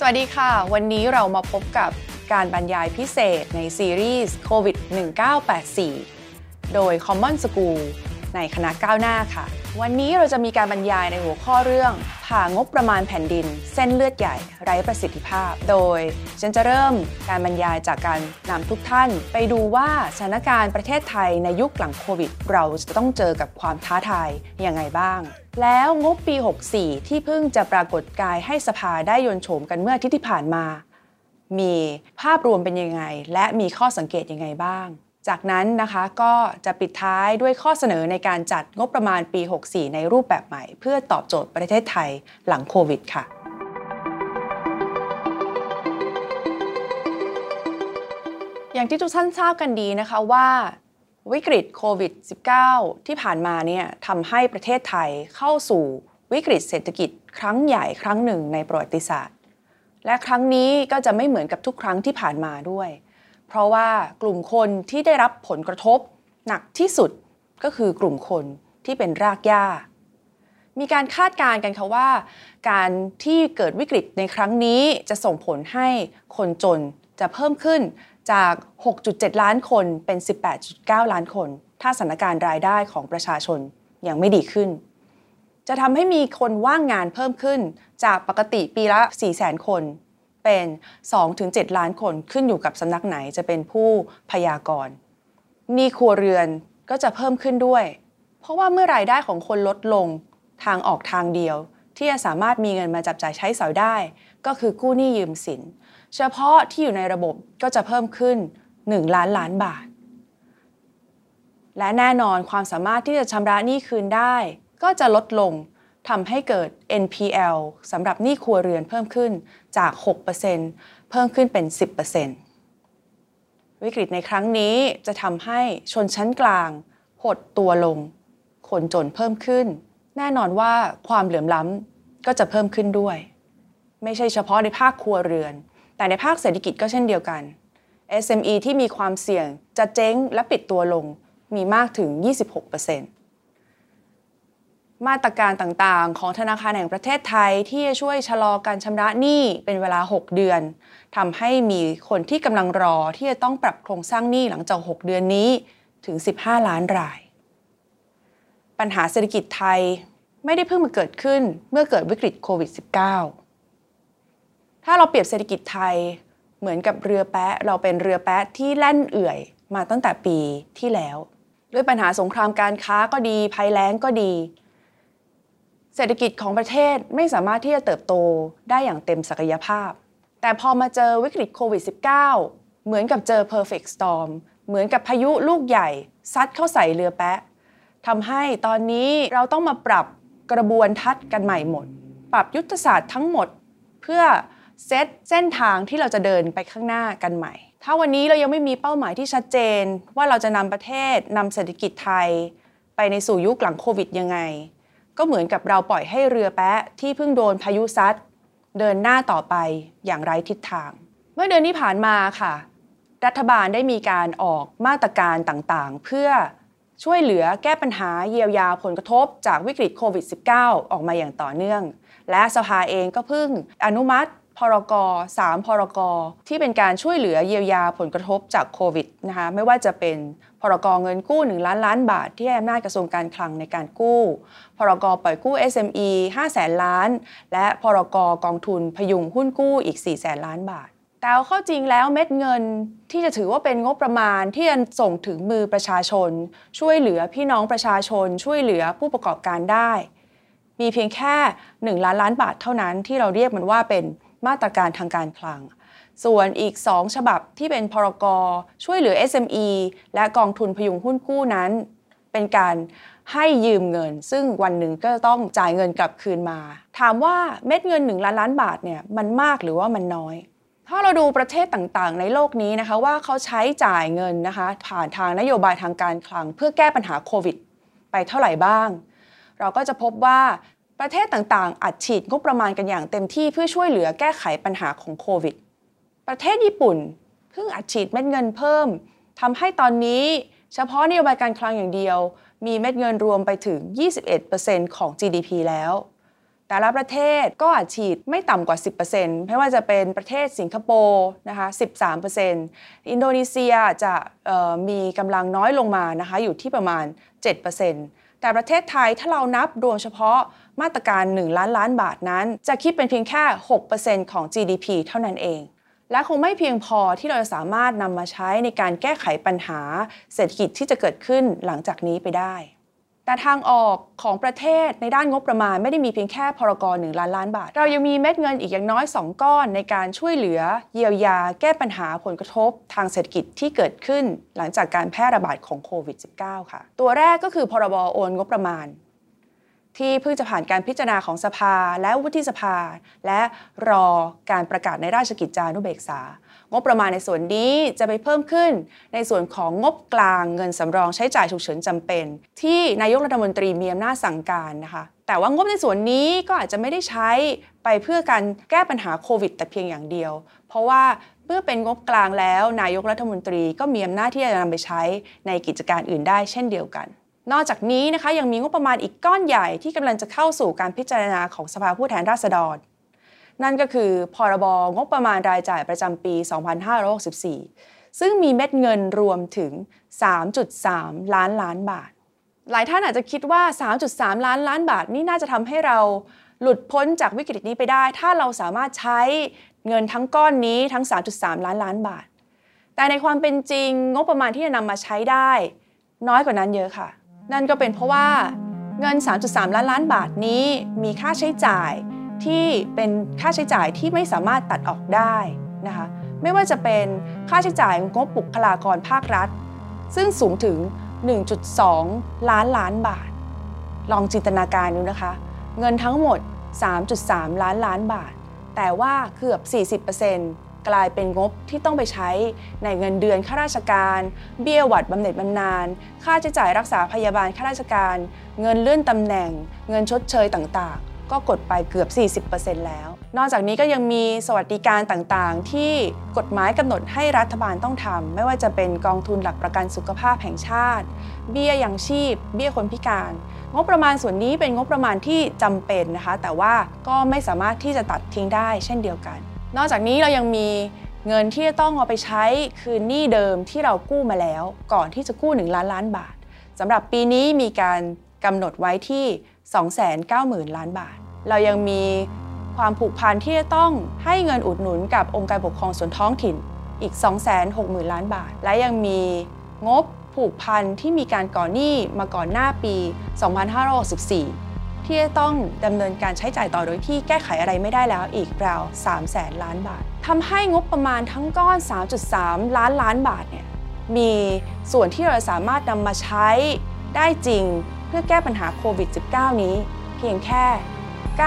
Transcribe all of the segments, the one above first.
สวัสดีค่ะ วันนี้เรามาพบกับการบรรยายพิเศษในซีรีส์โควิด1984 โดย Common School ในคณะก้าวหน้าค่ะ วันนี้เราจะมีการบรรยายในหัวข้อเรื่อง ผ่างบประมาณแผ่นดิน เส้นเลือดใหญ่ ไร้ประสิทธิภาพ โดยฉันจะเริ่มการบรรยายจากการนำทุกท่าน ไปดูว่าสถานการณ์ประเทศไทยในยุคหลังโควิด เราจะต้องเจอกับความท้าทายยังไงบ้าง แล้วงบปี 64 ที่เพิ่งจะปรากฏกายให้สภาได้ยนโฉมกันเมื่ออาทิตย์ที่ผ่านมา มีภาพรวมเป็นยังไง และมีข้อสังเกตยังไงบ้าง จากนั้นนะคะก็จะปิดท้ายด้วยข้อเสนอในการจัดงบประมาณปี 64 ในรูปแบบใหม่ เพื่อตอบโจทย์ประเทศไทยหลังโควิดค่ะอย่างที่ทุกท่านทราบกันดีนะคะว่าวิกฤตโควิด -19 ที่ผ่านมาเนี่ยทำให้ประเทศไทยเข้าสู่วิกฤตเศรษฐกิจครั้งใหญ่ครั้งหนึ่งในประวัติศาสตร์ และครั้งนี้ก็จะไม่เหมือนกับทุกครั้งที่ผ่านมาด้วย เพราะว่ากลุ่มคนที่ได้รับผลกระทบ หนักที่สุดก็คือกลุ่มคนที่เป็นรากหญ้า มีการคาดการณ์กันค่ะว่า การที่เกิดวิกฤตในครั้งนี้จะส่งผลให้คนจนจะเพิ่มขึ้นจาก 6.7 ล้านคนเป็น 18.9 ล้านคน ถ้าสถานการณ์รายได้ของประชาชนยังไม่ดีขึ้น จะทำให้มีคนว่างงานเพิ่มขึ้นจากปกติปีละ 400,000 คน เป็น 2-7 ล้านคนขึ้นอยู่กับสำนักไหนจะเป็นผู้พยากรณ์นี้ครัวเรือนก็จะเพิ่มขึ้นด้วย เพราะว่าเมื่อรายได้ของคนลดลงทางออกทางเดียว ที่จะสามารถมีเงินมาจับจ่ายใช้สอยได้ ก็คือกู้หนี้ยืมสิน เฉพาะที่อยู่ในระบบก็จะเพิ่มขึ้น 1 ล้านล้านบาท และแน่นอนความสามารถที่จะชำระหนี้คืนได้ ก็จะลดลง ทำให้เกิด NPL สำหรับหนี้ครัวเรือนเพิ่มขึ้นจาก 6%เพิ่มขึ้นเป็น 10%วิกฤตในครั้งนี้จะทำให้ชนชั้นกลาง หดตัวลง คนจนเพิ่มขึ้น แน่นอนว่าความเหลื่อมล้ำก็จะเพิ่มขึ้นด้วย ไม่ใช่เฉพาะในภาคครัวเรือน แต่ในภาคเศรษฐกิจก็เช่นเดียวกัน SME ที่มีความเสี่ยงจะเจ๊งและปิดตัวลงมีมากถึง 26% มาตรการต่างๆ ของธนาคารแห่งประเทศไทย ที่จะช่วยชะลอการชำระหนี้เป็นเวลา 6 เดือนทำให้มีคนที่กำลังรอที่จะต้องปรับโครงสร้างหนี้หลังจาก 6 เดือนนี้ถึง 15 ล้านราย ปัญหาเศรษฐกิจไทยไม่ได้เพิ่งมาเกิดขึ้นเมื่อเกิดวิกฤตโควิด -19 ถ้าเราเปรียบเศรษฐกิจไทยเหมือนกับเรือแปะเราเป็นเรือแปะที่แล่นเอื่อยมาตั้งแต่ปีที่แล้ว ด้วยปัญหาสงครามการค้าก็ดีภัยแล้งก็ดี เศรษฐกิจของประเทศไม่สามารถที่จะเติบโตได้อย่างเต็มศักยภาพ แต่พอมาเจอวิกฤตโควิด -19 เหมือนกับเจอ perfect storm เหมือนกับพายุลูกใหญ่ ซัดเข้าใส่เรือแปะทำให้ตอนนี้เราต้องมาปรับกระบวนทัศน์กันใหม่หมด ปรับยุทธศาสตร์ทั้งหมด เพื่อเซตเส้นทางที่เราจะเดินไปข้างหน้ากันใหม่ ถ้าวันนี้เรายังไม่มีเป้าหมายที่ชัดเจน ว่าเราจะนำประเทศนำเศรษฐกิจไทย ไปในสู่ยุคหลังโควิดยังไง ก็เหมือนกับเราปล่อยให้เรือแปะที่เพิ่งโดนพายุซัดเดินหน้าต่อไปอย่างไร้ทิศทาง เมื่อเดือนที่ผ่านมาค่ะ รัฐบาลได้มีการออกมาตรการต่างๆ เพื่อช่วยเหลือแก้ปัญหาเยียวยาผลกระทบจากวิกฤตโควิด -19 ออกมาอย่างต่อเนื่อง และสภาเองก็เพิ่งอนุมัติพรก3พรกที่เป็นการช่วยเหลือเยียวยาผลกระทบจากโควิดนะคะไม่ว่าจะเป็น รกเงินกู้ 1 ล้านล้านบาท ที่ให้อำนาจกระทรวงการคลังในการกู้ พรกปล่อยกู้ SME 5แสนล้าน และพรกกองทุนพยุงหุ้นกู้อีก4แสนล้านบาทแต่เอาเข้าจริงแล้วเม็ดเงินที่จะถือว่าเป็นงบประมาณที่จะส่งถึงมือประชาชน ช่วยเหลือพี่น้องประชาชน ช่วยเหลือผู้ประกอบการได้ มีเพียงแค่ 1 ล้านล้านบาทเท่านั้นที่เราเรียกมันว่าเป็นมาตรการทางการคลัง ส่วนอีก 2 ฉบับที่เป็นพรกช่วยเหลือ SME และกองทุนพยุงหุ้นกู้นั้น เป็นการให้ยืมเงิน ซึ่งวันหนึ่งก็ต้องจ่ายเงินกลับคืนมา ถามว่าเม็ดเงิน 1 ล้านล้านบาทเนี่ยมันมากหรือว่ามันน้อย ถ้าเราดูประเทศต่างๆ ในโลกนี้นะคะว่าเขาใช้จ่ายเงินนะคะผ่านทางนโยบายทางการคลัง เพื่อแก้ปัญหาโควิด ไปเท่าไหร่บ้าง เราก็จะพบว่าประเทศต่างๆ อัดฉีดงบประมาณกันอย่างเต็มที่เพื่อช่วยเหลือแก้ไขปัญหาของโควิด ประเทศญี่ปุ่นเพิ่งอัดฉีดเม็ดเงินเพิ่มทำให้ตอนนี้เฉพาะนโยบายการคลังอย่างเดียว มีเม็ดเงินรวมไปถึง 21%ของ GDP แล้ว แต่ละประเทศก็อาจฉีดไม่ต่ำกว่า 10%ไม่ว่าจะเป็นประเทศสิงคโปร์นะคะ13%อินโดนีเซียจะมีกำลังน้อยลงมานะคะอยู่ที่ประมาณ 7%แต่ประเทศไทยถ้าเรานับรวมเฉพาะมาตรการ 1 ล้านล้านบาทนั้น จะคิดเป็นเพียงแค่ 6%ของ GDP เท่านั้นเอง และคงไม่เพียงพอที่เราจะสามารถนำมาใช้ในการแก้ไขปัญหาเศรษฐกิจที่จะเกิดขึ้นหลังจากนี้ไปได้ แต่ทางออกของประเทศในด้านงบประมาณไม่ได้มีเพียงแค่พรกรหนึ่งล้านล้านบาท เรายังมีเม็ดเงินอีกอย่างน้อย 2 ก้อนในการช่วยเหลือ เยียวยา แก้ปัญหาผลกระทบ ทางเศรษฐกิจที่เกิดขึ้น หลังจากการแพร่ระบาดของโควิด -19 ค่ะ ตัวแรกก็คือพรบโอนงบประมาณ ที่เพิ่งจะผ่านการพิจารณาของสภาและวุฒิสภา และรอการประกาศในราชกิจจานุเบกษา งบประมาณในส่วนนี้จะไปเพิ่มขึ้น ในส่วนของงบกลางเงินสำรองใช้จ่ายฉุกเฉินจำเป็น ที่นายกรัฐมนตรีมีอำนาจสั่งการนะคะ แต่ว่างบในส่วนนี้ก็อาจจะไม่ได้ใช้ไปเพื่อการแก้ปัญหาโควิด แต่เพียงอย่างเดียว เพราะว่าเมื่อเป็นงบกลางแล้ว นายกรัฐมนตรีก็มีอำนาจที่จะนำไปใช้ในกิจการอื่นได้เช่นเดียวกัน นอกจากนี้นะคะยังมีงบประมาณอีกก้อนใหญ่ที่กำลังจะเข้าสู่การพิจารณาของสภาผู้แทนราษฎร นั่นก็คือพรบงบประมาณรายจ่ายประจำปี 2564 ซึ่งมีเม็ดเงินรวมถึง 3.3 ล้านล้านบาท หลายท่านอาจจะคิดว่า 3.3 ล้านล้านบาทนี่น่าจะทำให้เราหลุดพ้นจากวิกฤตนี้ไปได้ ถ้าเราสามารถใช้เงินทั้งก้อนนี้ทั้ง 3.3 ล้านล้านบาท แต่ในความเป็นจริงงบประมาณที่จะนำมาใช้ได้ น้อยกว่านั้นเยอะค่ะ นั่นก็เป็นเพราะว่าเงิน 3.3 ล้านล้านบาทนี้มีค่าใช้จ่ายที่เป็นค่าใช้จ่ายที่ไม่สามารถตัดออกได้นะคะไม่ว่าจะเป็นค่าใช้จ่ายงบบุคลากรภาครัฐ ซึ่งสูงถึง 1.2 ล้านล้านบาท ลองจินตนาการดูนะคะ เงินทั้งหมด 3.3 ล้านล้านบาท แต่ว่าเกือบ 40% กลายเป็นงบที่ต้องไปใช้ในเงินเดือนข้าราชการ เบี้ยหวัดบำเหน็จบำนาญ ค่าใช้จ่ายรักษาพยาบาลข้าราชการ เงินเลื่อนตำแหน่ง เงินชดเชยต่างๆ ก็กดไปเกือบ 40%แล้ว นอกจากนี้ก็ยังมีสวัสดิการต่างๆ ที่กฎหมายกำหนดให้รัฐบาลต้องทำไม่ว่าจะเป็นกองทุนหลักประกันสุขภาพแห่งชาติ เบี้ยยังชีพ เบี้ยคนพิการงบประมาณส่วนนี้เป็นงบประมาณที่จำเป็นนะคะ แต่ว่าก็ไม่สามารถที่จะตัดทิ้งได้เช่นเดียวกัน นอกจากนี้เรายังมีเงินที่จะต้องเอาไปใช้คืนหนี้เดิมที่เรากู้มาแล้ว ก่อนที่จะกู้ 1 ล้านล้านบาทสำหรับปีนี้มีการกำหนดไว้ที่ 290,000 ล้านบาท เรายังมีความผูกพันที่จะต้องให้เงินอุดหนุนกับองค์การปกครองส่วนท้องถิ่นอีก 260,000 ล้านบาท และยังมีงบผูกพันที่มีการก่อหนี้มาก่อนหน้าปี 2564 ที่จะต้องดำเนินการใช้จ่ายต่อโดยที่แก้ไขอะไรไม่ได้แล้วอีกราว3แสนล้านบาททำให้งบประมาณทั้งก้อน 3.3 ล้านล้านบาทเนี่ยมีส่วนที่เราสามารถนำมาใช้ได้จริงเพื่อแก้ปัญหาโควิด -19 นี้ เพียงแค่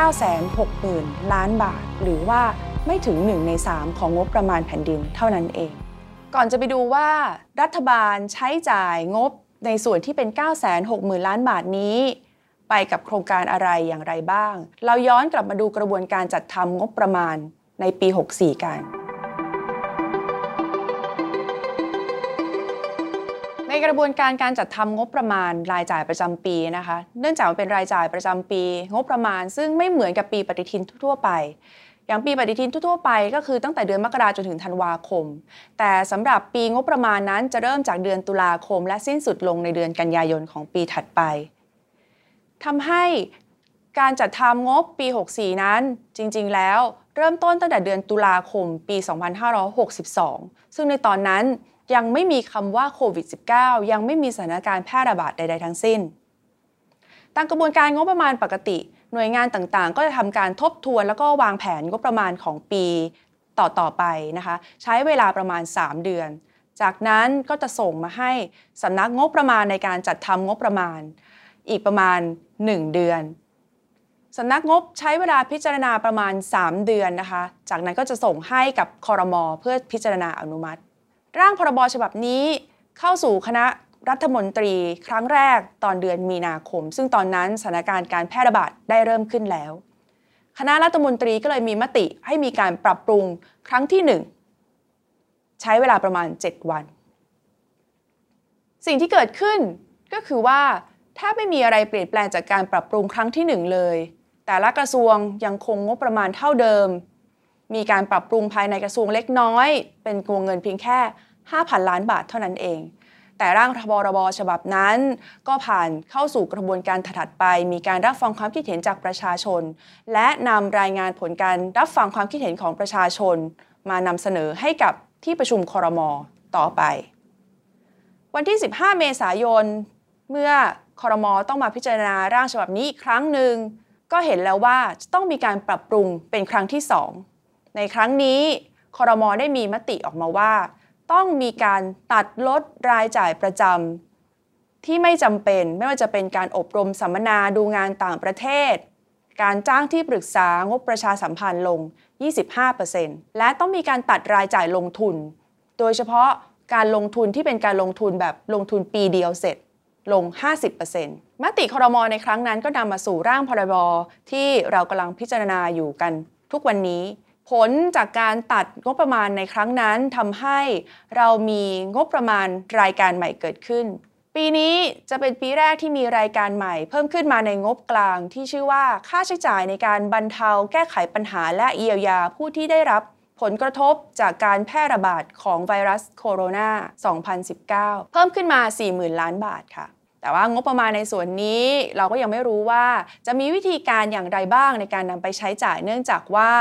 960,000 ล้านบาท หรือว่าไม่ถึง 1 ใน 3 ของงบประมาณแผ่นดินเท่านั้นเอง ก่อนจะไปดูว่ารัฐบาลใช้จ่ายงบในส่วนที่เป็น 960,000 ล้านบาทนี้ ไปกับโครงการอะไรอย่างไรบ้าง เราย้อนกลับมาดูกระบวนการจัดทำงบประมาณในปี 64 กันในกระบวนการการจัดทำงบประมาณรายจ่ายประจำปีนะคะ เนื่องจากมันเป็นรายจ่ายประจำปี งบประมาณ ซึ่งไม่เหมือนกับปีปฏิทินทั่วไป อย่างปีปฏิทินทั่วไป ก็คือตั้งแต่เดือนมกราจนถึงธันวาคม แต่สำหรับปีงบประมาณนั้นจะเริ่มจากเดือนตุลาคม และสิ้นสุดลงในเดือนกันยายนของปีถัดไป ทำให้การจัดทำงบปี 64 นั้น จริง ๆ แล้วเริ่มต้นตั้งแต่เดือนตุลาคมปี 2562 ซึ่งในตอนนั้นยังไม่มีคำว่าโควิด -19 ยังไม่มีสถานการณ์แพร่ระบาดใด ๆ ทั้งสิ้น ตามกระบวนการงบประมาณปกติ หน่วยงานต่างๆ ก็จะทำการทบทวนแล้วก็วางแผนงบประมาณของปีต่อๆไปนะคะ ใช้เวลาประมาณ 3 เดือน จากนั้นก็จะส่งมาให้สำนักงบประมาณในการจัดทำงบประมาณ อีกประมาณ 1 เดือนสำนักงบใช้เวลาพิจารณาประมาณ 3 เดือนนะคะ จากนั้นก็จะส่งให้กับคอรมอเพื่อพิจารณาอนุมัติ ร่างพรบฉบับนี้เข้าสู่คณะรัฐมนตรีครั้งแรกตอนเดือนมีนาคม ซึ่งตอนนั้นสถานการณ์การแพร่ระบาดได้เริ่มขึ้นแล้ว คณะรัฐมนตรีก็เลยมีมติให้มีการปรับปรุงครั้งที่ 1 ใช้เวลาประมาณ 7 วัน สิ่งที่เกิดขึ้นก็คือว่า ถ้าไม่มีอะไรเปลี่ยนแปลงจากการปรับปรุงครั้งที่ 1 เลย แต่ละกระทรวงยังคงงบประมาณเท่าเดิม มีการปรับปรุงภายในกระทรวงเล็กน้อย เป็นวงเงินเพียงแค่ 5,000 ล้านบาทเท่านั้นเอง แต่ร่างพรบฉบับนั้น ก็ผ่านเข้าสู่กระบวนการถัดไป มีการรับฟังความคิดเห็นจากประชาชน และนำรายงานผลการรับฟังความคิดเห็นของประชาชน มานำเสนอให้กับที่ประชุมคอรมอต่อไป วันที่ 15 เมษายนเมื่อ คอรมอต้องมาพิจารณาร่างฉบับนี้อีกครั้งหนึ่งก็เห็นแล้วว่าจะต้องมีการปรับปรุงเป็นครั้งที่ 2 ในครั้งนี้คอรมอได้มีมติออกมาว่า ต้องมีการตัดลดรายจ่ายประจำที่ไม่จำเป็นไม่ว่าจะเป็นการอบรมสัมมนาดูงานต่างประเทศ การจ้างที่ปรึกษางบประชาสัมพันธ์ลง 25%และต้องมีการตัดรายจ่ายลงทุน โดยเฉพาะการลงทุนที่เป็นการลงทุนแบบลงทุนปีเดียวเสร็จ ลง 50%มติคอรมอในครั้งนั้นก็นำมาสู่ร่างพรบที่เรากำลังพิจารณาอยู่กันทุกวันนี้ ผลจากการตัดงบประมาณในครั้งนั้นทำให้เรามีงบประมาณรายการใหม่เกิดขึ้น ปีนี้จะเป็นปีแรกที่มีรายการใหม่ เพิ่มขึ้นมาในงบกลางที่ชื่อว่าค่าใช้จ่ายในการบรรเทาแก้ไขปัญหาและเยียวยาผู้ที่ได้รับผลกระทบจากการแพร่ระบาดของไวรัสโคโรนา 2019 เพิ่มขึ้นมา 40,000 ล้านบาทค่ะ แต่ว่างบประมาณในส่วนนี้เราก็ยังไม่รู้ว่าจะมีวิธีการอย่างไรบ้างในการนำไปใช้จ่าย เนื่องจากว่า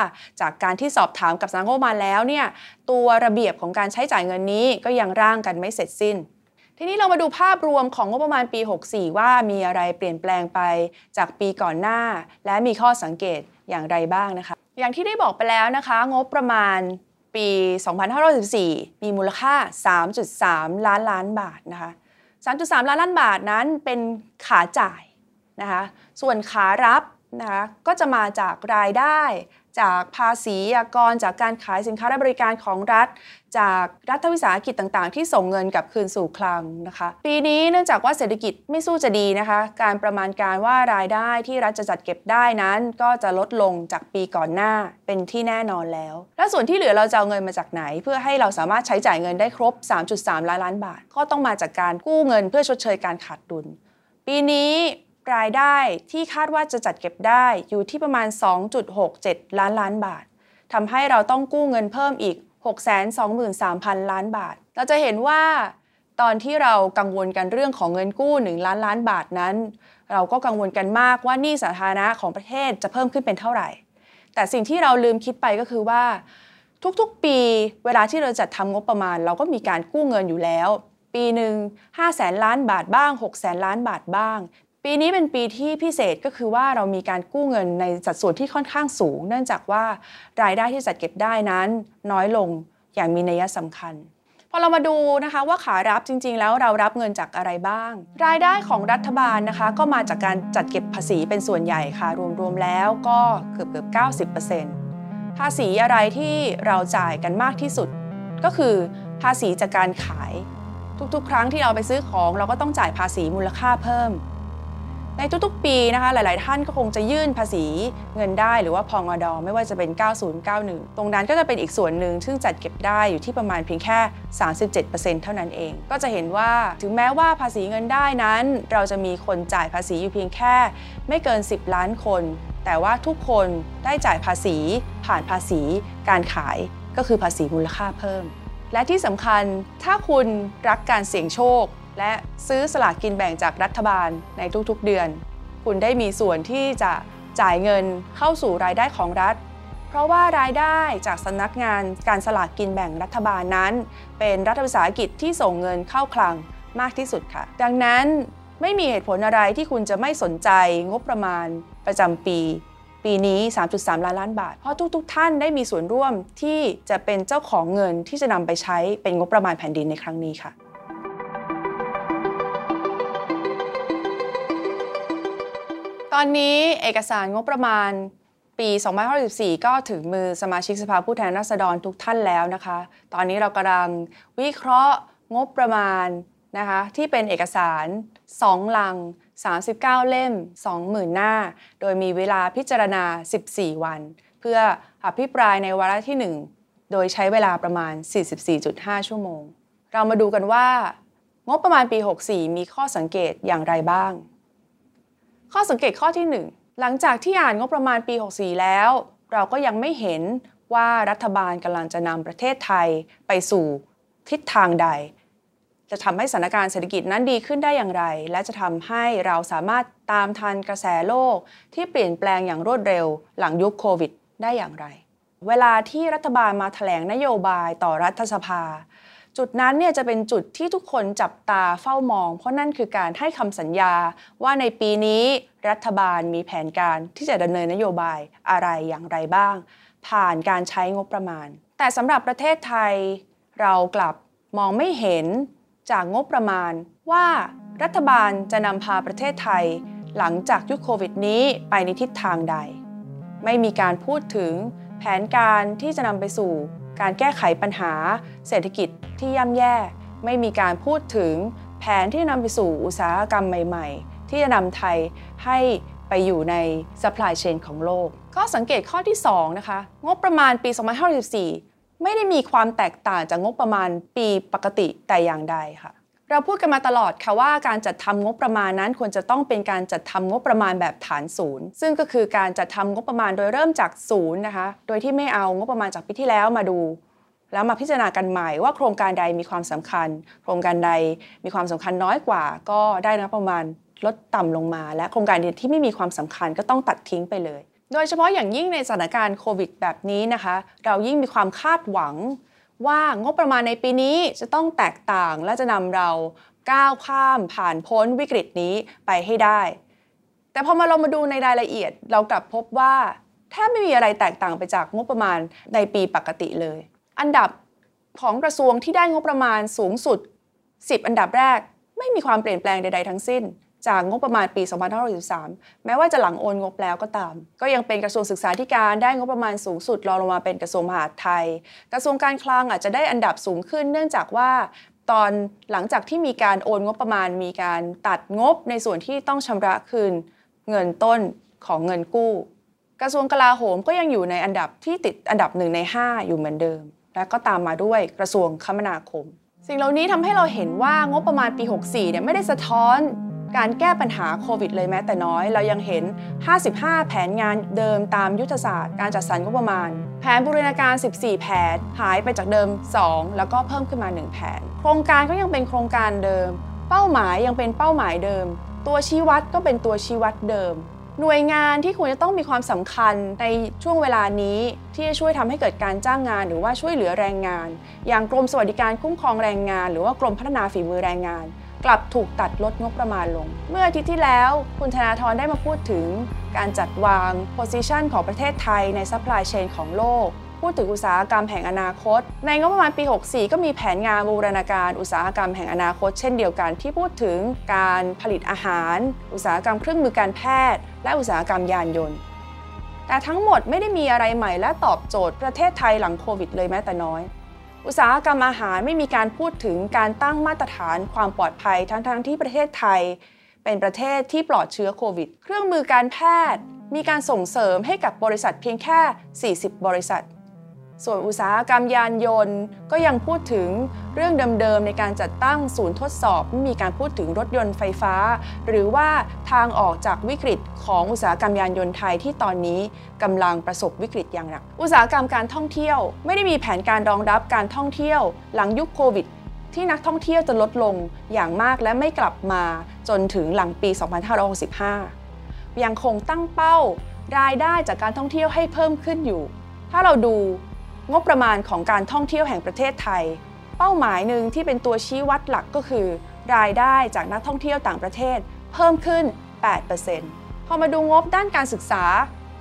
จากการที่สอบถามกับสำนักงบประมาณแล้วเนี่ยตัวระเบียบของการใช้จ่ายเงินนี้ก็ยังร่างกันไม่เสร็จสิ้น ทีนี้เรามาดูภาพรวมของงบประมาณปี 64 ว่ามีอะไรเปลี่ยนแปลงไปจากปีก่อนหน้า และมีข้อสังเกตอย่างไรบ้างนะคะ อย่างที่ได้บอกไปแล้วนะคะ งบประมาณปี 2564มีมูลค่า 3.3 ล้านล้านบาทนะคะ 3.3 ล้านล้านบาทนั้นเป็นขาจ่ายนะคะ ส่วนขารับนะคะก็จะมาจากรายได้ จากภาษีอากรจากการขายสินค้าและบริการของรัฐ จากรัฐวิสาหกิจต่างๆ ที่ส่งเงินกลับคืนสู่คลังนะคะ ปีนี้เนื่องจากว่าเศรษฐกิจไม่สู้จะดีนะคะ การประมาณการว่ารายได้ที่รัฐจะจัดเก็บได้นั้น ก็จะลดลงจากปีก่อนหน้าเป็นที่แน่นอนแล้ว และส่วนที่เหลือเราจะเอาเงินมาจากไหน เพื่อให้เราสามารถใช้จ่ายเงินได้ครบ 3.3 ล้านล้านบาท ก็ต้องมาจากการกู้เงินเพื่อชดเชยการขาดดุล ปีนี้ รายได้ที่คาดว่าจะจัดเก็บได้อยู่ที่ประมาณ 2.67 ล้านล้านบาททำให้เราต้องกู้เงินเพิ่มอีก 623,000 ล้านบาท เราจะเห็นว่าตอนที่เรากังวลกันเรื่องของเงินกู้ 1 ล้านล้านบาทนั้น เราก็กังวลกันมากว่านี้สาธารณะของประเทศจะเพิ่มขึ้นเป็นเท่าไหร่ แต่สิ่งที่เราลืมคิดไปก็คือว่า ทุกๆ ปีเวลาที่เราจัดทำงบประมาณ เราก็มีการกู้เงินอยู่แล้ว ปีหนึ่ง5แสนล้านบาทบ้าง6แสนล้านบาทบ้าง ปีนี้เป็นปีที่พิเศษก็คือว่าเรามีการกู้เงินในสัดส่วนที่ค่อนข้างสูง เนื่องจากว่ารายได้ที่จัดเก็บได้นั้นน้อยลงอย่างมีนัยสำคัญพอเรามาดูนะคะว่าขารับจริง ๆ แล้วเรารับเงินจากอะไรบ้าง รายได้ของรัฐบาลนะคะ ก็มาจากการจัดเก็บภาษีเป็นส่วนใหญ่ค่ะ รวมๆแล้วก็เกือบเกือบ 90%ภาษีอะไรที่เราจ่ายกันมากที่สุด ก็คือภาษีจากการขาย ทุกๆ ครั้งที่เราไปซื้อของ เราก็ต้องจ่ายภาษีมูลค่าเพิ่ม ในทุกๆ ปีนะคะหลายๆ ท่านก็คงจะยื่นภาษีเงินได้หรือว่าพองอดอไม่ว่าจะเป็น 9091 ตรงนั้นก็จะเป็นอีกส่วนหนึ่งซึ่งจัดเก็บได้อยู่ที่ประมาณเพียงแค่ 37%เท่านั้นเอง ก็จะเห็นว่าถึงแม้ว่าภาษีเงินได้นั้น เราจะมีคนจ่ายภาษีอยู่เพียงแค่ ไม่เกิน 10 ล้านคน แต่ว่าทุกคนได้จ่ายภาษี ผ่านภาษีการขายก็คือภาษีมูลค่าเพิ่ม และที่สำคัญถ้าคุณรักการเสี่ยงโชค และซื้อสลากกินแบ่งจากรัฐบาลในทุกๆเดือน คุณได้มีส่วนที่จะจ่ายเงินเข้าสู่รายได้ของรัฐ เพราะว่ารายได้จากสำนักงานการสลากกินแบ่งรัฐบาลนั้น เป็นรัฐวิสาหกิจที่ส่งเงินเข้าคลังมากที่สุดค่ะ ดังนั้นไม่มีเหตุผลอะไรที่คุณจะไม่สนใจงบประมาณประจำปี ปีนี้ 3.3 ล้านล้านบาท เพราะทุกๆท่านได้มีส่วนร่วมที่จะเป็นเจ้าของเงินที่จะนำไปใช้เป็นงบประมาณแผ่นดินในครั้งนี้ค่ะ ตอนนี้เอกสารงบประมาณปี 2564 ก็ถึงมือสมาชิกสภาผู้แทนราษฎรทุกท่านแล้วนะคะ ตอนนี้เรากำลังวิเคราะห์งบประมาณนะคะที่เป็นเอกสาร 2 ลัง 39 เล่ม 20,000 หน้า โดยมีเวลาพิจารณา 14 วัน เพื่ออภิปรายในวาระที่ 1 โดยใช้เวลาประมาณ 44.5 ชั่วโมง เรามาดูกันว่า งบประมาณปี 64 มีข้อสังเกตอย่างไรบ้าง ข้อสังเกตข้อที่หลังจากที่อ่านงบประมาณปี 64 แล้ว เราก็ยังไม่เห็นว่ารัฐบาลกำลังจะนำประเทศไทยไปสู่ทิศทางใด จะทำให้สถานการณ์เศรษฐกิจนั้นดีขึ้นได้อย่างไร และจะทำให้เราสามารถตามทันกระแสโลกที่เปลี่ยนแปลงอย่างรวดเร็ว หลังยุคโควิดได้อย่างไร เวลาที่รัฐบาลมาถแถลงนโยบายต่อรัฐสภา จุดนั้นเนี่ยจะเป็นจุดที่ทุกคนจับตาเฝ้ามอง เพราะนั่นคือการให้คำสัญญาว่าในปีนี้รัฐบาลมีแผนการที่จะดำเนินนโยบายอะไรอย่างไรบ้าง ผ่านการใช้งบประมาณ แต่สำหรับประเทศไทย เรากลับมองไม่เห็นจากงบประมาณว่ารัฐบาลจะนำพาประเทศไทย หลังจากยุคโควิดนี้ไปในทิศทางใด ไม่มีการพูดถึงแผนการที่จะนำไปสู่ การแก้ไขปัญหาเศรษฐกิจที่ย่ำแย่ ไม่มีการพูดถึงแผนที่นำไปสู่อุตสาหกรรมใหม่ ๆ ที่จะนำไทยให้ไปอยู่ใน supply chain ของโลก ก็สังเกตข้อที่ 2 นะคะ งบประมาณปี 2564 ไม่ได้มีความแตกต่างจากงบประมาณปีปกติแต่อย่างใดค่ะ เราพูดกันมาตลอดค่ะว่าการจัดทำงบประมาณนั้นควรจะต้องเป็นการจัดทำงบประมาณแบบฐานศูนย์ซึ่งก็คือการจัดทำงบประมาณโดยเริ่มจากศูนย์นะคะ โดยที่ไม่เอางบประมาณจากปีที่แล้วมาดู แล้วมาพิจารณากันใหม่ว่าโครงการใดมีความสำคัญ โครงการใดมีความสำคัญน้อยกว่า ก็ได้นะประมาณลดต่ำลงมา และโครงการที่ไม่มีความสำคัญก็ต้องตัดทิ้งไปเลย โดยเฉพาะอย่างยิ่งในสถานการณ์โควิดแบบนี้นะคะ เรายิ่งมีความคาดหวัง ว่างบประมาณในปีนี้จะต้องแตกต่างและจะนำเราก้าวข้ามผ่านพ้นวิกฤตนี้ไปให้ได้ แต่พอมาเรามาดูในรายละเอียด เรากลับพบว่าแทบไม่มีอะไรแตกต่างไปจากงบประมาณในปีปกติเลย อันดับของกระทรวงที่ได้งบประมาณสูงสุด 10 อันดับแรก ไม่มีความเปลี่ยนแปลงใด ๆ ทั้งสิ้น จากงบประมาณปี 2563 แม้ว่าจะหลังโอนงบแล้วก็ตาม ก็ยังเป็นกระทรวงศึกษาธิการได้งบประมาณสูงสุดรองลงมาเป็นกระทรวงมหาดไทย กระทรวงการคลังอาจจะได้อันดับสูงขึ้น เนื่องจากว่าตอนหลังจากที่มีการโอนงบประมาณ มีการตัดงบในส่วนที่ต้องชำระคืนเงินต้นของเงินกู้ กระทรวงกลาโหมก็ยังอยู่ในอันดับที่ติดอันดับหนึ่งใน 5 อยู่เหมือนเดิม และก็ตามมาด้วยกระทรวงคมนาคม สิ่งเหล่านี้ทำให้เราเห็นว่างบประมาณปี 64เนี่ยไม่ได้สะท้อน การแก้ปัญหาโควิดเลยแม้แต่น้อย เรายังเห็น 55 แผนงานเดิมตามยุทธศาสตร์การจัดสรรงบประมาณ แผนบูรณาการ 14 แผนหายไปจากเดิม 2 แล้วก็เพิ่มขึ้นมา 1 แผน โครงการก็ยังเป็นโครงการเดิม เป้าหมายยังเป็นเป้าหมายเดิม ตัวชี้วัดก็เป็นตัวชี้วัดเดิมหน่วยงานที่ควรจะต้องมีความสำคัญในช่วงเวลานี้ที่จะช่วยทำให้เกิดการจ้างงาน หรือว่าช่วยเหลือแรงงาน อย่างกรมสวัสดิการคุ้มครองแรงงาน หรือว่ากรมพัฒนาฝีมือแรงงาน กลับถูกตัดลดงบประมาณลง เมื่ออาทิตย์ที่แล้วคุณธนาธรได้มาพูดถึงการจัดวาง position ของประเทศไทยใน supply chain ของโลก พูดถึงอุตสาหกรรมแห่งอนาคต ในงบประมาณปี 64 ก็มีแผนงานบูรณาการอุตสาหกรรมแห่งอนาคต เช่นเดียวกันที่พูดถึงการผลิตอาหาร อุตสาหกรรมเครื่องมือการแพทย์ และอุตสาหกรรมยานยนต์แต่ทั้งหมดไม่ได้มีอะไรใหม่และตอบโจทย์ประเทศไทยหลังโควิดเลยแม้แต่น้อย อุตสาหกรรมอาหารไม่มีการพูดถึงการตั้งมาตรฐานความปลอดภัยทั้งๆทที่ประเทศไทย เป็นประเทศที่ปลอดเชื้อโควิด เครื่องมือการแพทย์ มีการส่งเสริมให้กับบริษัทเพียงแค่ 40 บริษัท ส่วนอุตสาหกรรมยานยนต์ ก็ยังพูดถึงเรื่องเดิมๆในการจัดตั้งศูนย์ทดสอบไม่มีการพูดถึงรถยนต์ไฟฟ้า หรือว่าทางออกจากวิกฤตของอุตสาหกรรมยานยนต์ไทยที่ตอนนี้กำลังประสบวิกฤตอย่างหนัก อุตสาหกรรมการท่องเที่ยว ไม่ได้มีแผนการรองรับการท่องเที่ยว หลังยุคโควิดที่นักท่องเที่ยวจะลดลงอย่างมากและไม่กลับมาจนถึงหลังปี 2565 ยังคงตั้งเป้ารายได้จากการท่องเที่ยวให้เพิ่มขึ้นอยู่ ถ้าเราดู งบประมาณของการท่องเที่ยวแห่งประเทศไทย เป้าหมายหนึ่งที่เป็นตัวชี้วัดหลักก็คือ รายได้จากนักท่องเที่ยวต่างประเทศ เพิ่มขึ้น 8%พอมาดูงบด้านการศึกษา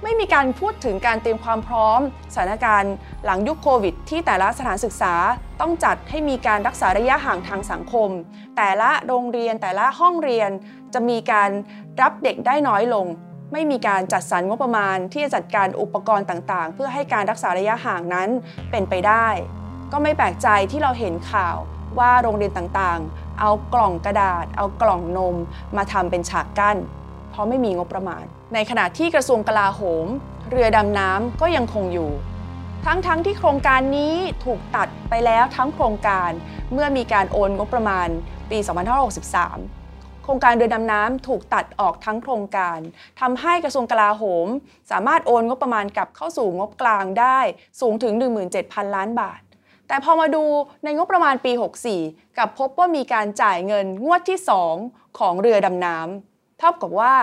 ไม่มีการพูดถึงการเตรียมความพร้อม สถานการณ์หลังยุคโควิด ที่แต่ละสถานศึกษาต้องจัดให้มีการรักษาระยะห่างทางสังคม แต่ละโรงเรียนแต่ละห้องเรียนจะมีการรับเด็กได้น้อยลง ไม่มีการจัดสรรงบประมาณที่จะจัดการอุปกรณ์ต่างๆ เพื่อให้การรักษาระยะห่างนั้นเป็นไปได้ ก็ไม่แปลกใจที่เราเห็นข่าวว่าโรงเรียนต่างๆ เอากล่องกระดาษ เอากล่องนม มาทำเป็นฉากกั้น เพราะไม่มีงบประมาณ ในขณะที่กระทรวงกลาโหม เรือดำน้ำก็ยังคงอยู่ ทั้งๆทที่โครงการนี้ถูกตัดไปแล้วทั้งโครงการเมื่อมีการโอนงบประมาณปี 2563 ครงการเรือดำน้ำถูกตัดออกทั้งโครงการทำให้กระทรวงกลาโหม สามารถโอนงบประมาณกลับเข้าสู่งบกลางได้สูงถึง 17,000 ล้านบาท แต่พอมาดูในงบประมาณปี 64 กับพบว่ามีการจ่ายเงินงวดที่ 2 ของเรือดำน้ำเท่ากับว่า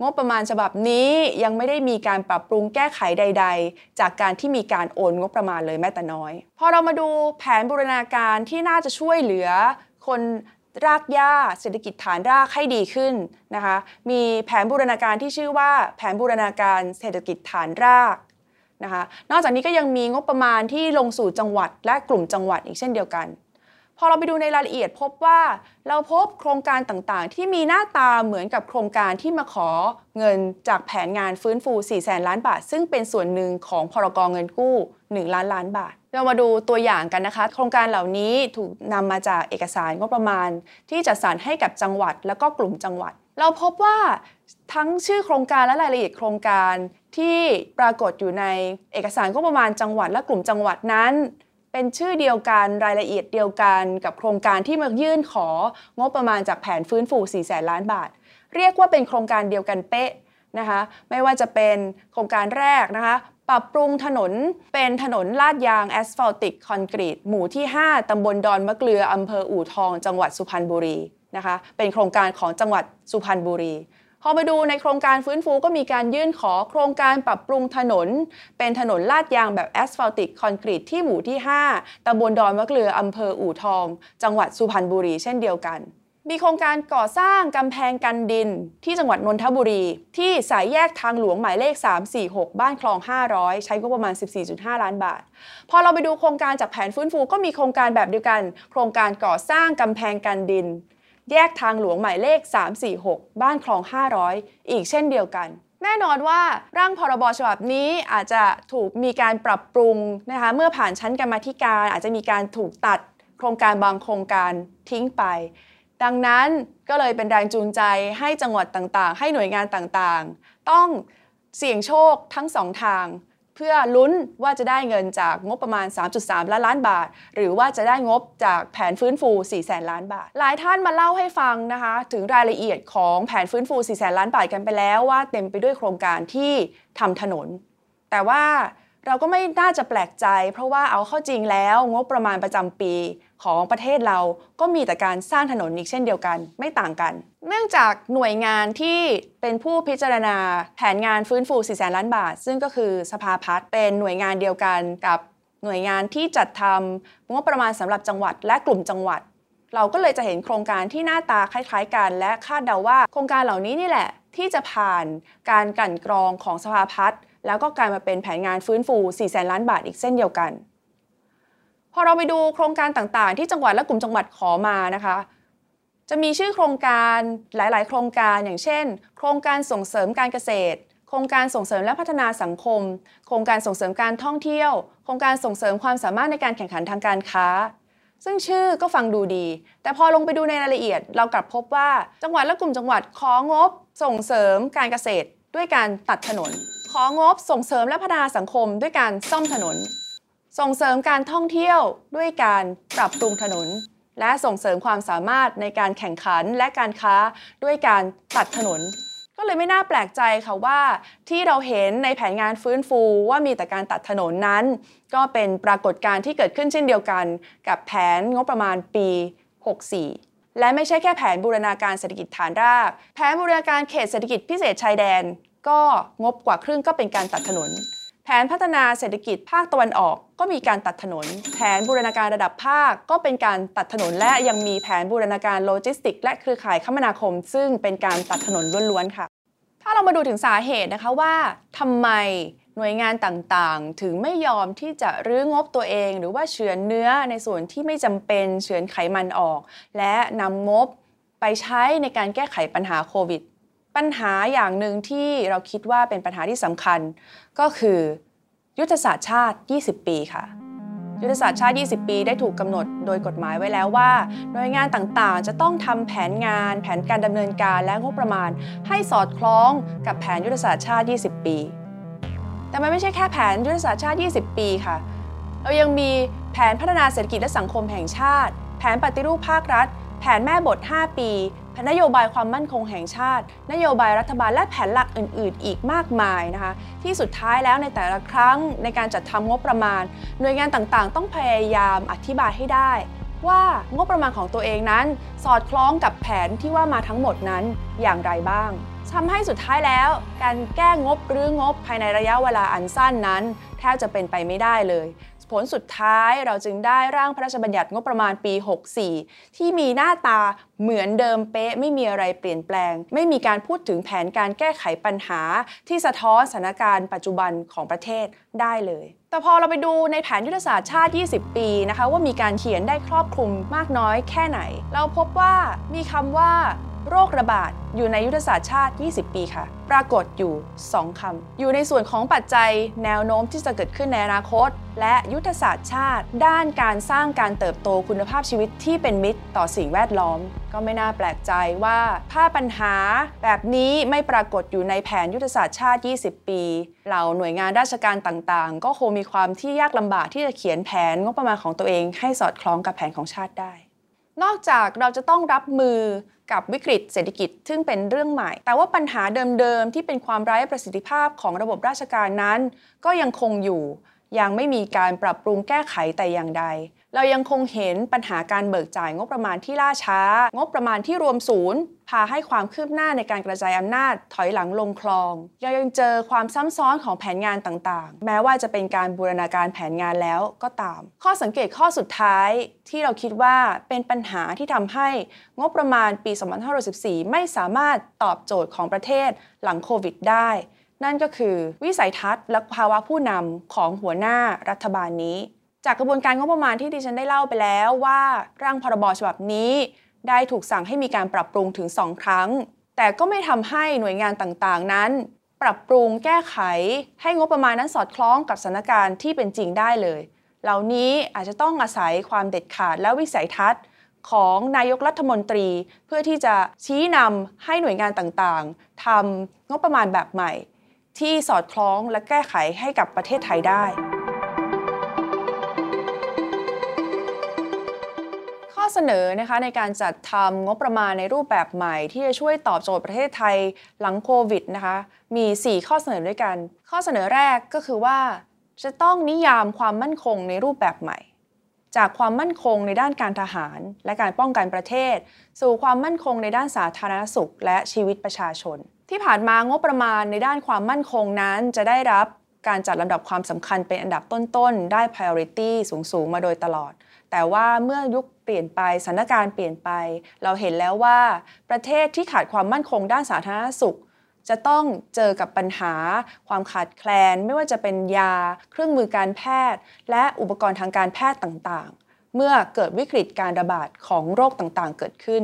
งบประมาณฉบับนี้ยังไม่ได้มีการปรับปรุงแก้ไขใด ๆ จากการที่มีการโอนงบประมาณเลยแม้แต่น้อย พอเรามาดูแผนบูรณาการที่น่าจะช่วยเหลือคน รากหญ้าเศรษฐกิจฐานรากให้ดีขึ้นนะคะมีแผนบูรณาการที่ชื่อว่าแผนบูรณาการเศรษฐกิจฐานรากนะคะนอกจากนี้ก็ยังมีงบประมาณที่ลงสู่จังหวัดและกลุ่มจังหวัดอีกเช่นเดียวกัน พอเราไปดูในรายละเอียดพบว่าเราพบโครงการต่างๆ ที่มีหน้าตาเหมือนกับโครงการที่มาขอเงินจากแผนงานฟื้นฟู 4 แสนล้านบาท ซึ่งเป็นส่วนหนึ่งของพรกองเงินกู้ 1 ล้านล้านบาท เรามาดูตัวอย่างกันนะคะ โครงการเหล่านี้ถูกนำมาจากเอกสารงบประมาณ ที่จัดสรรให้กับจังหวัด และก็กลุ่มจังหวัด เราพบว่าทั้งชื่อโครงการและรายละเอียดโครงการที่ปรากฏอยู่ในเอกสารงบประมาณจังหวัดและกลุ่มจังหวัดนั้น เป็นชื่อเดียวกันรายละเอียดเดียวกันกับโครงการที่มายื่นของบประมาณจากแผนฟื้นฟู 4 แสนล้านบาท เรียกว่าเป็นโครงการเดียวกันเป๊ะ นะคะไม่ว่าจะเป็นโครงการแรกนะคะปรับปรุงถนนเป็นถนนลาดยางแอสฟัลติกคอนกรีตหมู่ที่ 5 ตำบลดอนมะเกลืออำเภออู่ทอง จังหวัดสุพรรณบุรีนะคะเป็นโครงการของจังหวัดสุพรรณบุรีพอมาดูในโครงการฟื้นฟูก็มีการยื่นขอโครงการปรับปรุงถนน เป็นถนนลาดยางแบบแอสฟัลติกคอนกรีตที่หมู่ที่ 5ตำบลดอนมะเกลืออำเภออู่ทอง จังหวัดสุพรรณบุรีเช่นเดียวกัน มีโครงการก่อสร้างกำแพงกันดินที่จังหวัดนนทบุรี ที่สายแยกทางหลวงหมายเลข 346 บ้านคลอง 500 ใช้ก็ประมาณ 14.5 ล้านบาท พอเราไปดูโครงการจากแผนฟื้นฟูก็มีโครงการแบบเดียวกัน โครงการก่อสร้างกำแพงกันดิน แยกทางหลวงหมายเลข 346 บ้านคลอง 500 อีกเช่นเดียวกันแน่นอนว่าร่างพรบฉบับนี้อาจจะถูกมีการปรับปรุงนะคะเมื่อผ่านชั้นกรรมธิการ อาจจะมีการถูกตัดโครงการบางโครงการทิ้งไป ดังนั้นก็เลยเป็นแรงจูงใจให้จังหวัดต่างๆ ให้หน่วยงานต่างๆ ต้องเสี่ยงโชคทั้งสองทาง เพื่อลุ้นว่าจะได้เงินจากงบประมาณ 3.3 ล้านล้านบาท หรือว่าจะได้งบจากแผนฟื้นฟู 4 แสนล้านบาท หลายท่านมาเล่าให้ฟังนะคะ ถึงรายละเอียดของแผนฟื้นฟู 4 แสนล้านบาทกันไปแล้วว่าเต็มไปด้วยโครงการที่ทำถนน แต่ว่าเราก็ไม่น่าจะแปลกใจ เพราะว่าเอาเข้าจริงแล้วงบประมาณประจำปี ของประเทศเราก็มีแต่การสร้างถนนอีกเช่นเดียวกันไม่ต่างกัน เนื่องจากหน่วยงานที่เป็นผู้พิจารณาแผนงานฟื้นฟู 4 แสนล้านบาท ซึ่งก็คือสภาพัฒน์เป็นหน่วยงานเดียวกันกับหน่วยงานที่จัดทำงบประมาณสำหรับจังหวัดและกลุ่มจังหวัด เราก็เลยจะเห็นโครงการที่หน้าตาคล้ายๆกัน และคาดเดาว่าโครงการเหล่านี้นี่แหละ ที่จะผ่านการกั่นกรองของสภาพัฒน์แล้วก็กลายมาเป็นแผนงานฟื้นฟู 4 แสนล้านบาทอีกเส้นเดียวกัน พอเราไปดูโครงการต่างๆ ที่จังหวัดและกลุ่มจังหวัดขอมานะคะ จะมีชื่อโครงการหลาย ๆ โครงการอย่างเช่น โครงการส่งเสริมการเกษตร โครงการส่งเสริมและพัฒนาสังคม โครงการส่งเสริมการท่องเที่ยว โครงการส่งเสริมความสามารถในการแข่งขันทางการค้า ซึ่งชื่อก็ฟังดูดี แต่พอลงไปดูในรายละเอียด เรากลับพบว่าจังหวัดและกลุ่มจังหวัดของบส่งเสริมการเกษตร ด้วยการตัดถนน ของบส่งเสริมและพัฒนาสังคม ด้วยการซ่อมถนน ส่งเสริมการท่องเที่ยวด้วยการปรับปรุงถนน และส่งเสริมความสามารถในการแข่งขันและการค้าด้วยการตัดถนน ก็เลยไม่น่าแปลกใจค่ะว่า ที่เราเห็นในแผนงานฟื้นฟูว่ามีแต่การตัดถนนนั้น ก็เป็นปรากฏการณ์ที่เกิดขึ้นเช่นเดียวกัน กับแผนงบประมาณปี 64และไม่ใช่แค่แผนบูรณาการเศรษฐกิจฐานราก แผนบูรณาการเขตเศรษฐกิจพิเศษชายแดน ก็งบกว่าครึ่งก็เป็นการตัดถนน แผนพัฒนาเศรษฐกิจภาคตะวันออกก็มีการตัดถนน แผนบูรณาการระดับภาคก็เป็นการตัดถนนและยังมีแผนบูรณาการโลจิสติก และเครือข่ายคมนาคม ซึ่งเป็นการตัดถนนล้วนๆค่ะ ถ้าเรามาดูถึงสาเหตุนะคะว่าทำไมหน่วยงานต่างๆ ถึงไม่ยอมที่จะรื้องบตัวเอง หรือว่าเฉือนเนื้อในส่วนที่ไม่จำเป็นเฉือนไขมันออก และนำงบไปใช้ในการแก้ไขปัญหาโควิด ปัญหาอย่างหนึ่งที่เราคิดว่าเป็นปัญหาที่สำคัญ ก็คือยุทธศาสตร์ชาติ 20 ปีค่ะ ยุทธศาสตร์ชาติ 20 ปีได้ถูกกำหนดโดยกฎหมายไว้แล้วว่า หน่วยงานต่างๆ จะต้องทำแผนงาน แผนการดำเนินการและงบประมาณ ให้สอดคล้องกับแผนยุทธศาสตร์ชาติ 20 ปี แต่มันไม่ใช่แค่แผนยุทธศาสตร์ชาติ 20 ปีค่ะ เรายังมีแผนพัฒนาเศรษฐกิจและสังคมแห่งชาติ แผนปฏิรูปภาครัฐ แผนแม่บท 5 ปี นโยบายความมั่นคงแห่งชาติ นโยบายรัฐบาลและแผนหลักอื่น ๆ อีกมากมายนะคะ ที่สุดท้ายแล้วในแต่ละครั้งในการจัดทำงบประมาณ หน่วยงานต่างๆ ต้องพยายามอธิบายให้ได้ ว่างบประมาณของตัวเองนั้น สอดคล้องกับแผนที่ว่ามาทั้งหมดนั้นอย่างไรบ้างทำให้สุดท้ายแล้ว การแก้งบหรืองบภายในระยะเวลาอันสั้นนั้น แทบจะเป็นไปไม่ได้เลย ลสุดท้ายเราจึงได้ร่างพระราชบัญญัติงบประมาณปี 64 ที่มีหน้าตาเหมือนเดิมเป๊ะไม่มีอะไรเปลี่ยนแปลง ไม่มีการพูดถึงแผนการแก้ไขปัญหา ที่สะท้อนสถานการณ์ปัจจุบันของประเทศได้เลยแต่พอเราไปดูในแผนยุทธศาสตร์ชาติ 20 ปีนะคะว่ามีการเขียนได้ครอบคลุมมากน้อยแค่ไหน เราพบว่ามีคำว่า โรคระบาดอยู่ในยุทธศาสตร์ชาติ 20 ปีค่ะ ปรากฏอยู่ 2คำอยู่ในส่วนของปัจจัยแนวโน้มที่จะเกิดขึ้นในอนาคต และยุทธศาสตร์ชาติ ด้านการสร้างการเติบโตคุณภาพชีวิตที่เป็นมิตรต่อสิ่งแวดล้อม ก็ไม่น่าแปลกใจว่า ถ้าปัญหาแบบนี้ไม่ปรากฏอยู่ในแผนยุทธศาสตร์ชาติ 20 ปี เหล่าหน่วยงานราชการต่างๆ ก็คงมีความที่ยากลำบากที่จะเขียนแผนงบประมาณของตัวเอง ให้สอดคล้องกับแผนของชาติได้ นอกจากเราจะต้องรับมือ กับวิกฤตเศรษฐกิจ ซึ่งเป็นเรื่องใหม่ แต่ว่าปัญหาเดิมๆ ที่เป็นความไร้ประสิทธิภาพของระบบราชการนั้น ก็ยังคงอยู่ ยังไม่มีการปรับปรุงแก้ไขแต่อย่างใด เรายังคงเห็นปัญหาการเบิกจ่ายงบประมาณที่ล่าช้า งบประมาณที่รวมศูนย์พาให้ความคืบหน้าในการกระจายอำนาจถอยหลังลงคลองเรายังเจอความซ้ำซ้อนของแผนงานต่างๆ แม้ว่าจะเป็นการบูรณาการแผนงานแล้วก็ตาม ข้อสังเกตข้อสุดท้ายที่เราคิดว่าเป็นปัญหาที่ทำให้งบประมาณปี 2514ไม่สามารถตอบโจทย์ของประเทศหลังโควิดได้ นั่นก็คือวิสัยทัศน์และภาวะผู้นำของหัวหน้ารัฐบาลนี้ จากกระบวนการงบประมาณที่ดิฉันได้เล่าไปแล้วว่าร่างพรบฉบับนี้ ได้ถูกสั่งให้มีการปรับปรุงถึง 2 ครั้ง แต่ก็ไม่ทำให้หน่วยงานต่างๆ นั้น ปรับปรุงแก้ไข ให้งบประมาณนั้นสอดคล้องกับสถานการณ์ที่เป็นจริงได้เลย เหล่านี้อาจจะต้องอาศัยความเด็ดขาดและวิสัยทัศน์ของนายกรัฐมนตรี เพื่อที่จะชี้นำให้หน่วยงานต่างๆทำงบประมาณแบบใหม่ ที่สอดคล้องและแก้ไขให้กับประเทศไทยได้ อเสนอนะคะในการจัดทำงบประมาณในรูปแบบใหม่ ที่จะช่วยตอบโจทย์ประเทศไทยหลังโควิดนะคะมี 4 ข้อเสนอด้วยกัน ข้อเสนอแรกก็คือว่า จะต้องนิยามความมั่นคงในรูปแบบใหม่ จากความมั่นคงในด้านการทหาร และการป้องกันประเทศ สู่ความมั่นคงในด้านสาธารณสุข และชีวิตประชาชน ที่ผ่านมางบประมาณในด้านความมั่นคงนั้นจะได้รับการจัดลำดับความสำคัญเป็นอันดับต้นๆ ได้ priority สูงๆ มาโดยตลอด แต่ว่าเมื่อยุค เปลี่ยนไปสถานการณ์เปลี่ยนไป เราเห็นแล้วว่าประเทศที่ขาดความมั่นคงด้านสาธารณสุข จะต้องเจอกับปัญหา ความขาดแคลน ไม่ว่าจะเป็นยา เครื่องมือการแพทย์ และอุปกรณ์ทางการแพทย์ต่างๆ เมื่อเกิดวิกฤตการระบาดของโรคต่างๆ เกิดขึ้น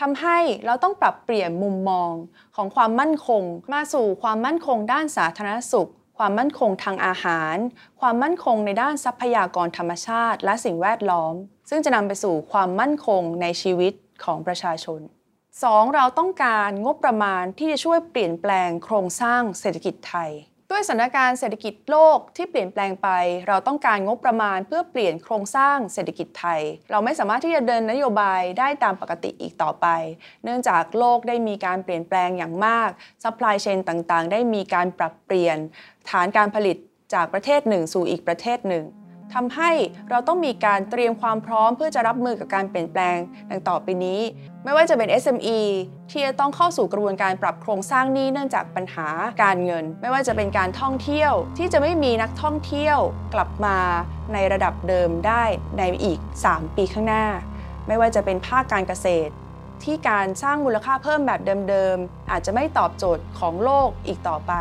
ทำให้เราต้องปรับเปลี่ยนมุมมองของความมั่นคง มาสู่ความมั่นคงด้านสาธารณสุข ความมั่นคงทางอาหาร ความมั่นคงในด้านทรัพยากรธรรมชาติ และสิ่งแวดล้อม ซึ่งจะนำไปสู่ความมั่นคงในชีวิตของประชาชน 2. เราต้องการงบประมาณที่จะช่วยเปลี่ยนแปลงโครงสร้างเศรษฐกิจไทย ด้วยสถานการณ์เศรษฐกิจโลกที่เปลี่ยนแปลงไป เราต้องการงบประมาณเพื่อเปลี่ยนโครงสร้างเศรษฐกิจไทย เราไม่สามารถที่จะเดินนโยบายได้ตามปกติอีกต่อไป เนื่องจากโลกได้มีการเปลี่ยนแปลงอย่างมาก supply chain ต่างๆ ได้มีการปรับเปลี่ยนฐานการผลิตจากประเทศหนึ่งสู่อีกประเทศหนึ่ง ทำให้เราต้องมีการเตรียมความพร้อมเพื่อจะรับมือกับการเปลี่ยนแปลงดังต่อไปนี้ ไม่ว่าจะเป็น SME ที่จะต้องเข้าสู่กระบวนการปรับโครงสร้างหนี้เนื่องจากปัญหาการเงิน ไม่ว่าจะเป็นการท่องเที่ยว ที่จะไม่มีนักท่องเที่ยวกลับมาในระดับเดิมได้ในอีก 3 ปีข้างหน้า ไม่ว่าจะเป็นภาคการเกษตร ที่การสร้างมูลค่าเพิ่มแบบเดิมๆ อาจจะไม่ตอบโจทย์ของโลกอีกต่อไป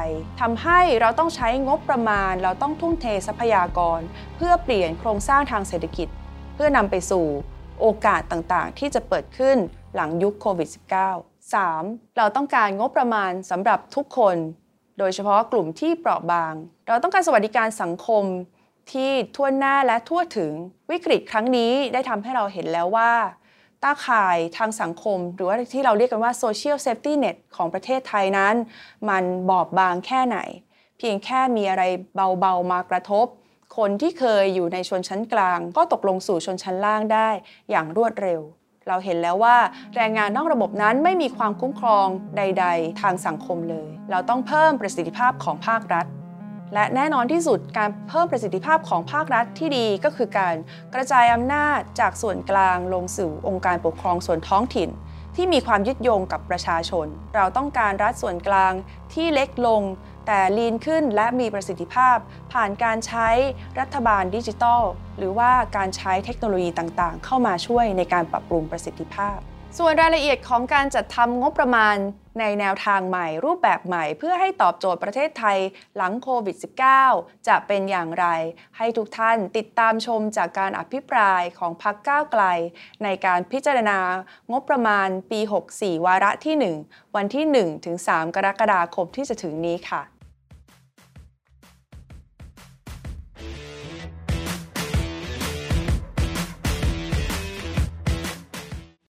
ทำให้เราต้องใช้งบประมาณ เราต้องทุ่มเททรัพยากร เพื่อเปลี่ยนโครงสร้างทางเศรษฐกิจ เพื่อนำไปสู่โอกาสต่างๆ ที่จะเปิดขึ้นหลังยุคโควิด -19 3. เราต้องการงบประมาณสำหรับทุกคน โดยเฉพาะกลุ่มที่เปราะบาง เราต้องการสวัสดิการสังคมที่ทั่วหน้าและทั่วถึง วิกฤตครั้งนี้ได้ทำให้เราเห็นแล้วว่า ต้าข่ายทางสังคม หรือว่าที่เราเรียกกันว่า social safety net ของประเทศไทยนั้น มันบอบบางแค่ไหน เพียงแค่มีอะไรเบาๆมากระทบ คนที่เคยอยู่ในชนชั้นกลาง ก็ตกลงสู่ชนชั้นล่างได้อย่างรวดเร็ว เราเห็นแล้วว่าแรงงานนอกระบบนั้นไม่มีความคุ้มครองใด ๆ ทางสังคมเลย เราต้องเพิ่มประสิทธิภาพของภาครัฐ และแน่นอนที่สุดการเพิ่มประสิทธิภาพของภาครัฐที่ดีก็คือการกระจายอำนาจจากส่วนกลางลงสู่องค์การปกครองส่วนท้องถิ่น ที่มีความยึดโยงกับประชาชน เราต้องการรัฐส่วนกลางที่เล็กลง แต่ลีนขึ้นและมีประสิทธิภาพ ผ่านการใช้รัฐบาลดิจิทัล หรือว่าการใช้เทคโนโลยีต่างๆ เข้ามาช่วยในการปรับปรุงประสิทธิภาพ ส่วนรายละเอียดของการจัดทำงบประมาณในแนวทางใหม่รูปแบบใหม่เพื่อให้ตอบโจทย์ประเทศไทยหลังโควิด -19 จะเป็นอย่างไร ให้ทุกท่านติดตามชมจากการอภิปรายของพรรคก้าวไกล ในการพิจารณางบประมาณปี 64 วาระที่ 1 วันที่ 1-3 กรกฎาคมที่จะถึงนี้ค่ะ